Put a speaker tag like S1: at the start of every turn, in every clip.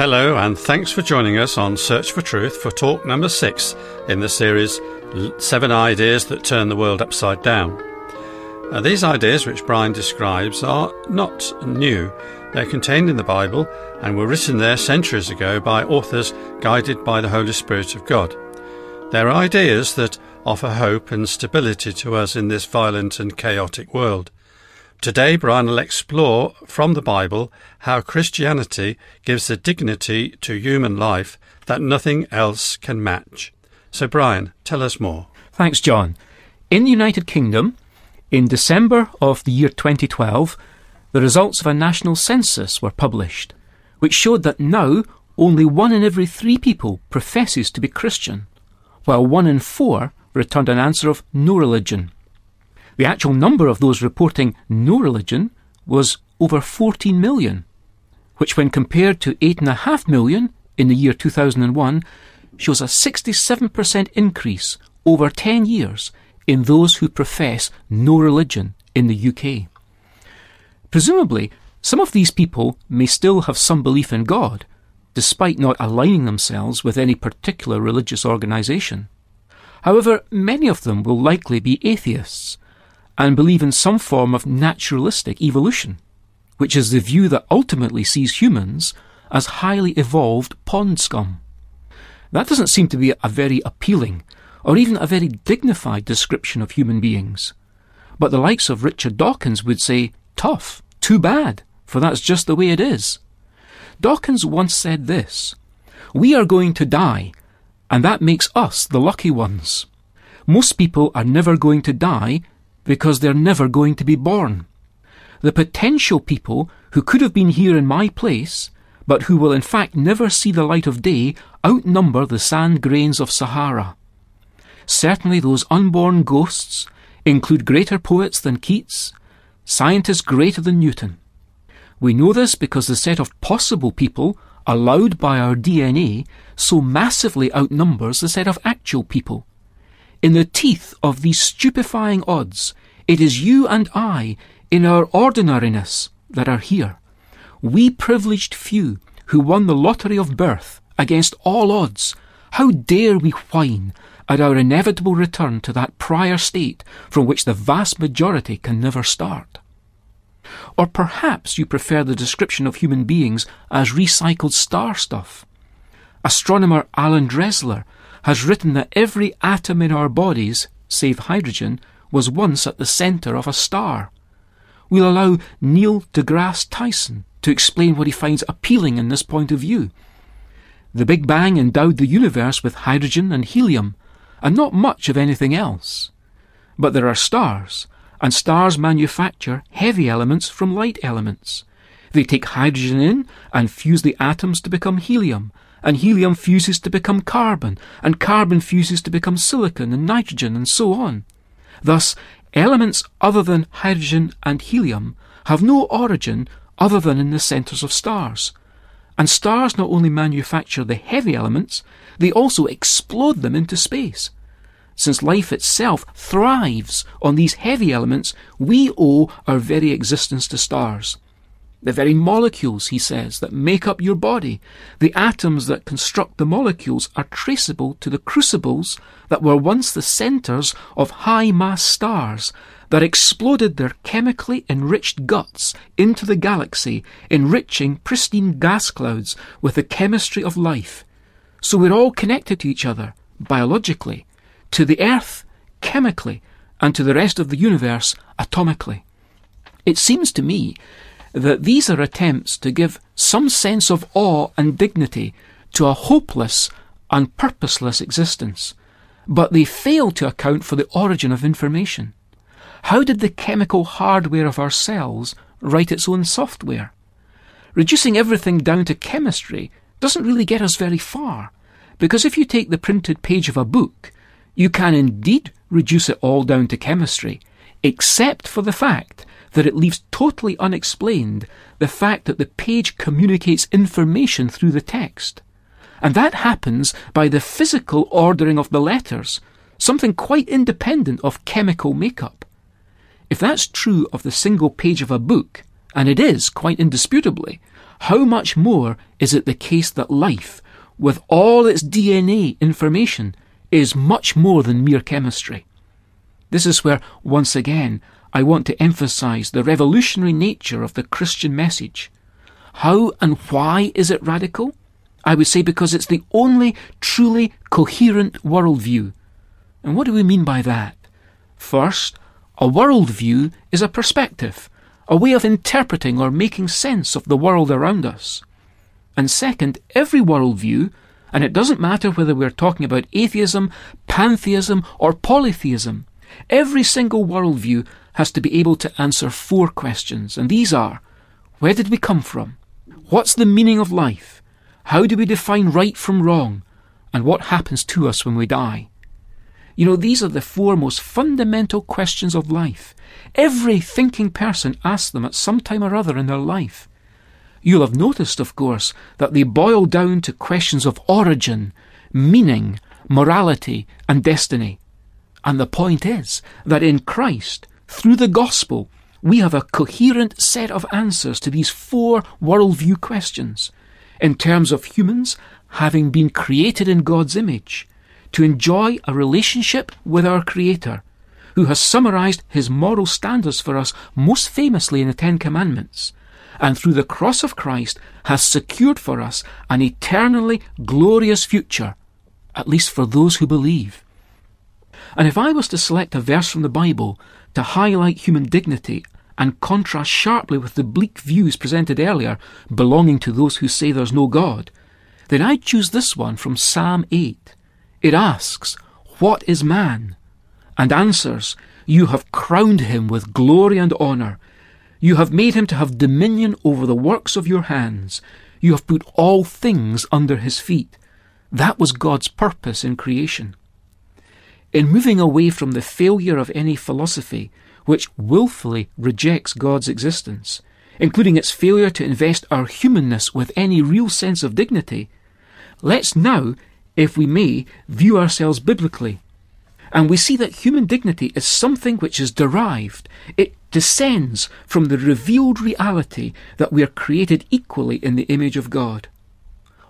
S1: Hello, and thanks for joining us on Search for Truth for talk number six in the series Seven Ideas That Turn the World Upside Down. Uh, these ideas, which Brian describes, are not new. They're contained in the Bible and were written there centuries ago by authors guided by the Holy Spirit of God. They're ideas that offer hope and stability to us in this violent and chaotic world. Today, Brian will explore from the Bible how Christianity gives a dignity to human life that nothing else can match. So, Brian, tell us more.
S2: Thanks, John. In the United Kingdom, in December of the year 2012, the results of a national census were published, which showed that now only one in every three people professes to be Christian, while one in four returned an answer of no religion. The actual number of those reporting no religion was over 14 million, which, when compared to 8.5 million in the year 2001, shows a 67% increase over 10 years in those who profess no religion in the UK. Presumably, some of these people may still have some belief in God, despite not aligning themselves with any particular religious organisation. However, many of them will likely be atheists and believe in some form of naturalistic evolution, which is the view that ultimately sees humans as highly evolved pond scum. That doesn't seem to be a very appealing or even a very dignified description of human beings. But the likes of Richard Dawkins would say, tough, too bad, for that's just the way it is. Dawkins once said this We are going to die, and that makes us the lucky ones. Most people are never going to die because they're never going to be born. The potential people who could have been here in my place, but who will in fact never see the light of day, outnumber the sand grains of Sahara. Certainly those unborn ghosts include greater poets than Keats, scientists greater than Newton. We know this because the set of possible people allowed by our DNA so massively outnumbers the set of actual people. In the teeth of these stupefying odds, it is you and I, in our ordinariness, that are here. We privileged few who won the lottery of birth against all odds. How dare we whine at our inevitable return to that prior state from which the vast majority can never start? Or perhaps you prefer the description of human beings as recycled star stuff. Astronomer Alan Dressler has written that every atom in our bodies, save hydrogen, was once at the centre of a star. We'll allow Neil deGrasse Tyson to explain what he finds appealing in this point of view. The Big Bang endowed the universe with hydrogen and helium, and not much of anything else. But there are stars, and stars manufacture heavy elements from light elements. They take hydrogen in and fuse the atoms to become helium, and helium fuses to become carbon, and carbon fuses to become silicon and nitrogen, and so on. Thus, elements other than hydrogen and helium have no origin other than in the centres of stars. And stars not only manufacture the heavy elements, they also explode them into space. Since life itself thrives on these heavy elements, we owe our very existence to stars. The very molecules, he says, that make up your body, the atoms that construct the molecules, are traceable to the crucibles that were once the centres of high mass stars that exploded their chemically enriched guts into the galaxy, enriching pristine gas clouds with the chemistry of life. So we're all connected to each other, biologically, to the Earth, chemically, and to the rest of the universe, atomically. It seems to me that these are attempts to give some sense of awe and dignity to a hopeless and purposeless existence, but they fail to account for the origin of information. How did the chemical hardware of our cells write its own software? Reducing everything down to chemistry doesn't really get us very far, because if you take the printed page of a book, you can indeed reduce it all down to chemistry, except for the fact that it leaves totally unexplained the fact that the page communicates information through the text. And that happens by the physical ordering of the letters, something quite independent of chemical makeup. If that's true of the single page of a book, and it is quite indisputably, how much more is it the case that life, with all its DNA information, is much more than mere chemistry? This is where, once again, I want to emphasize the revolutionary nature of the Christian message. How and why is it radical? I would say because it's the only truly coherent worldview. And what do we mean by that? First, a worldview is a perspective, a way of interpreting or making sense of the world around us. And second, every worldview, and it doesn't matter whether we're talking about atheism, pantheism, or polytheism, every single worldview has to be able to answer four questions, and these are Where did we come from? What's the meaning of life? How do we define right from wrong? And what happens to us when we die? You know, these are the four most fundamental questions of life. Every thinking person asks them at some time or other in their life. You'll have noticed, of course, that they boil down to questions of origin, meaning, morality, and destiny. And the point is that in Christ, through the gospel, we have a coherent set of answers to these four worldview questions in terms of humans having been created in God's image to enjoy a relationship with our Creator, who has summarized his moral standards for us most famously in the Ten Commandments, and through the cross of Christ has secured for us an eternally glorious future, at least for those who believe. And if I was to select a verse from the Bible to highlight human dignity and contrast sharply with the bleak views presented earlier belonging to those who say there's no God, then I'd choose this one from Psalm 8. It asks, What is man? and answers, You have crowned him with glory and honour. You have made him to have dominion over the works of your hands. You have put all things under his feet. That was God's purpose in creation. In moving away from the failure of any philosophy which wilfully rejects God's existence, including its failure to invest our humanness with any real sense of dignity, let's now, if we may, view ourselves biblically. And we see that human dignity is something which is derived, it descends from the revealed reality that we are created equally in the image of God.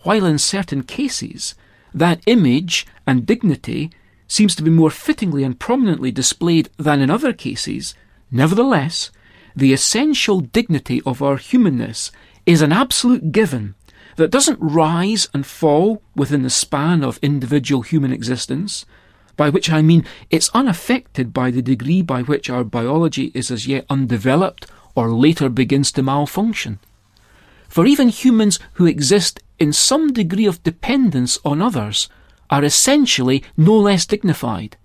S2: While in certain cases, that image and dignity seems to be more fittingly and prominently displayed than in other cases, nevertheless, the essential dignity of our humanness is an absolute given that doesn't rise and fall within the span of individual human existence, by which I mean it's unaffected by the degree by which our biology is as yet undeveloped or later begins to malfunction. For even humans who exist in some degree of dependence on others are essentially no less dignified.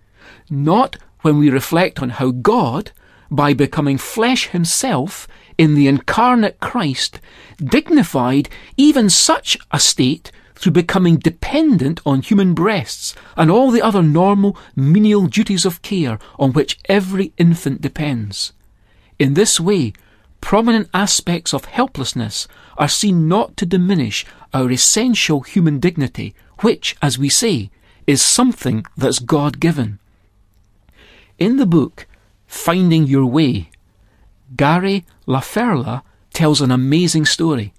S2: Not when we reflect on how God, by becoming flesh himself in the incarnate Christ, dignified even such a state through becoming dependent on human breasts and all the other normal menial duties of care on which every infant depends. In this way, prominent aspects of helplessness are seen not to diminish our essential human dignity, which, as we say, is something that's God given. In the book Finding Your Way, Gary LaFerla tells an amazing story,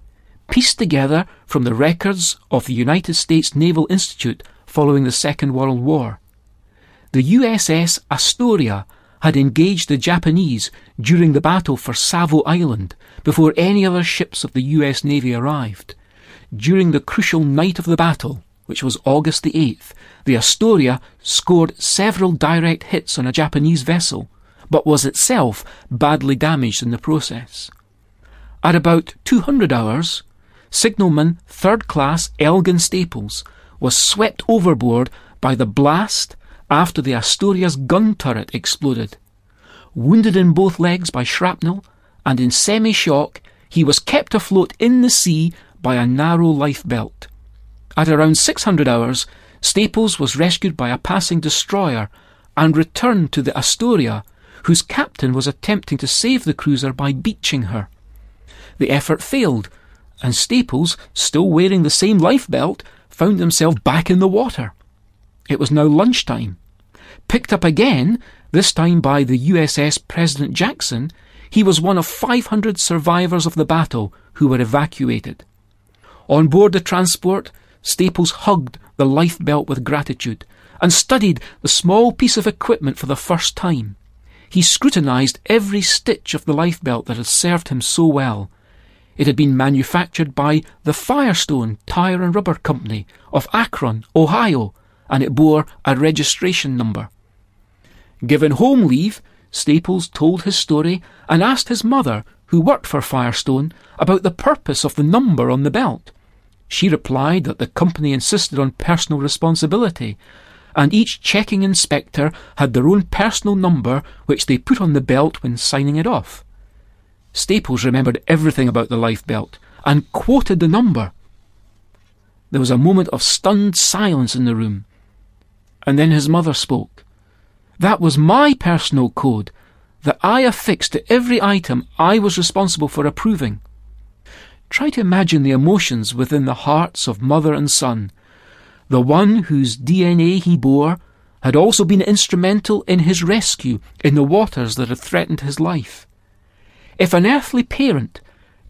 S2: pieced together from the records of the United States Naval Institute following the Second World War. The USS Astoria had engaged the Japanese during the battle for Savo Island before any other ships of the US Navy arrived. During the crucial night of the battle, which was August the 8th, the Astoria scored several direct hits on a Japanese vessel, but was itself badly damaged in the process. At about 200 hours, signalman third class Elgin Staples was swept overboard by the blast after the Astoria's gun turret exploded. Wounded in both legs by shrapnel and in semi shock, he was kept afloat in the sea by a narrow life belt. At around 600 hours, Staples was rescued by a passing destroyer and returned to the Astoria, whose captain was attempting to save the cruiser by beaching her. The effort failed, and Staples, still wearing the same life belt, found himself back in the water. It was now lunchtime. Picked up again, this time by the USS President Jackson, He was one of 500 survivors of the battle who were evacuated. On board the transport, Staples hugged the lifebelt with gratitude and studied the small piece of equipment for the first time. He scrutinized every stitch of the lifebelt that had served him so well. It had been manufactured by the Firestone Tire and Rubber Company of Akron, Ohio, and it bore a registration number. Given home leave, Staples told his story and asked his mother, who worked for Firestone, about the purpose of the number on the belt. She replied that the company insisted on personal responsibility, and each checking inspector had their own personal number which they put on the belt when signing it off. Staples remembered everything about the life belt and quoted the number. There was a moment of stunned silence in the room, and then his mother spoke. That was my personal code that I affixed to every item I was responsible for approving. Try to imagine the emotions within the hearts of mother and son. The one whose DNA he bore had also been instrumental in his rescue in the waters that had threatened his life. If an earthly parent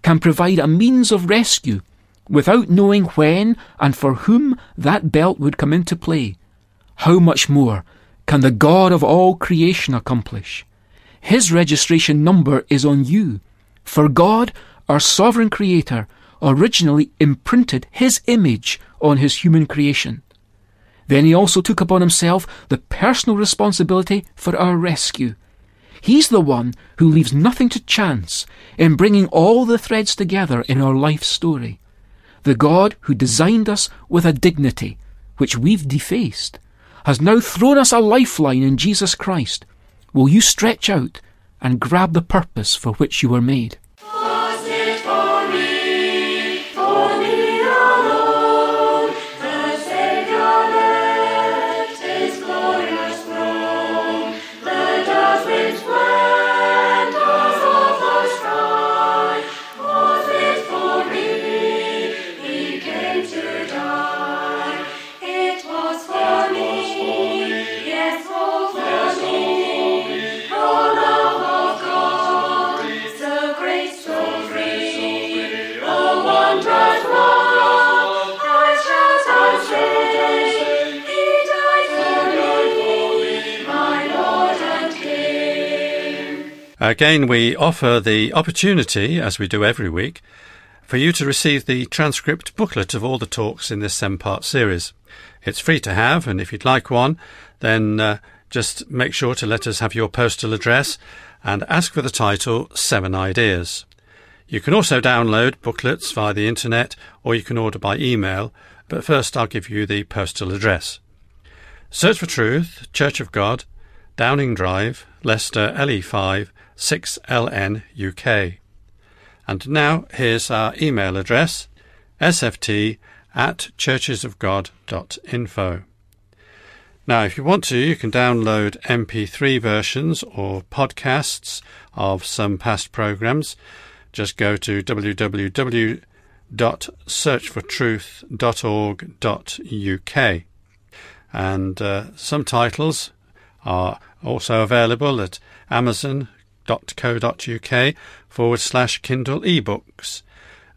S2: can provide a means of rescue without knowing when and for whom that belt would come into play, how much more can the God of all creation accomplish? His registration number is on you. For God, our sovereign creator, originally imprinted his image on his human creation. Then he also took upon himself the personal responsibility for our rescue. He's the one who leaves nothing to chance in bringing all the threads together in our life story. The God who designed us with a dignity which we've defaced has now thrown us a lifeline in Jesus Christ. Will you stretch out and grab the purpose for which you were made?
S1: Again, we offer the opportunity, as we do every week, for you to receive the transcript booklet of all the talks in this seven part series. It's free to have, and if you'd like one, then uh, just make sure to let us have your postal address and ask for the title Seven Ideas. You can also download booklets via the internet or you can order by email, but first I'll give you the postal address. Search for Truth, Church of God, Downing Drive, Leicester LE5 6LN UK. And now here's our email address sft at churchesofgod.info. Now, if you want to, you can download MP3 versions or podcasts of some past programs. Just go to www.searchfortruth.org.uk. And uh, some titles are also available at Amazon, uk forward slash Kindle ebooks.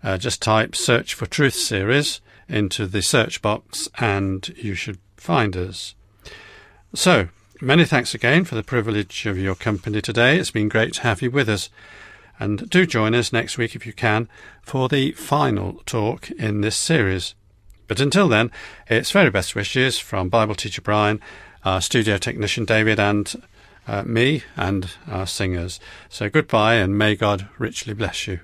S1: Uh, just type Search for Truth series into the search box and you should find us. So, many thanks again for the privilege of your company today. It's been great to have you with us. And do join us next week if you can for the final talk in this series. But until then, it's very best wishes from Bible teacher Brian, our studio technician David, and uh, me and our singers. So goodbye and may God richly bless you.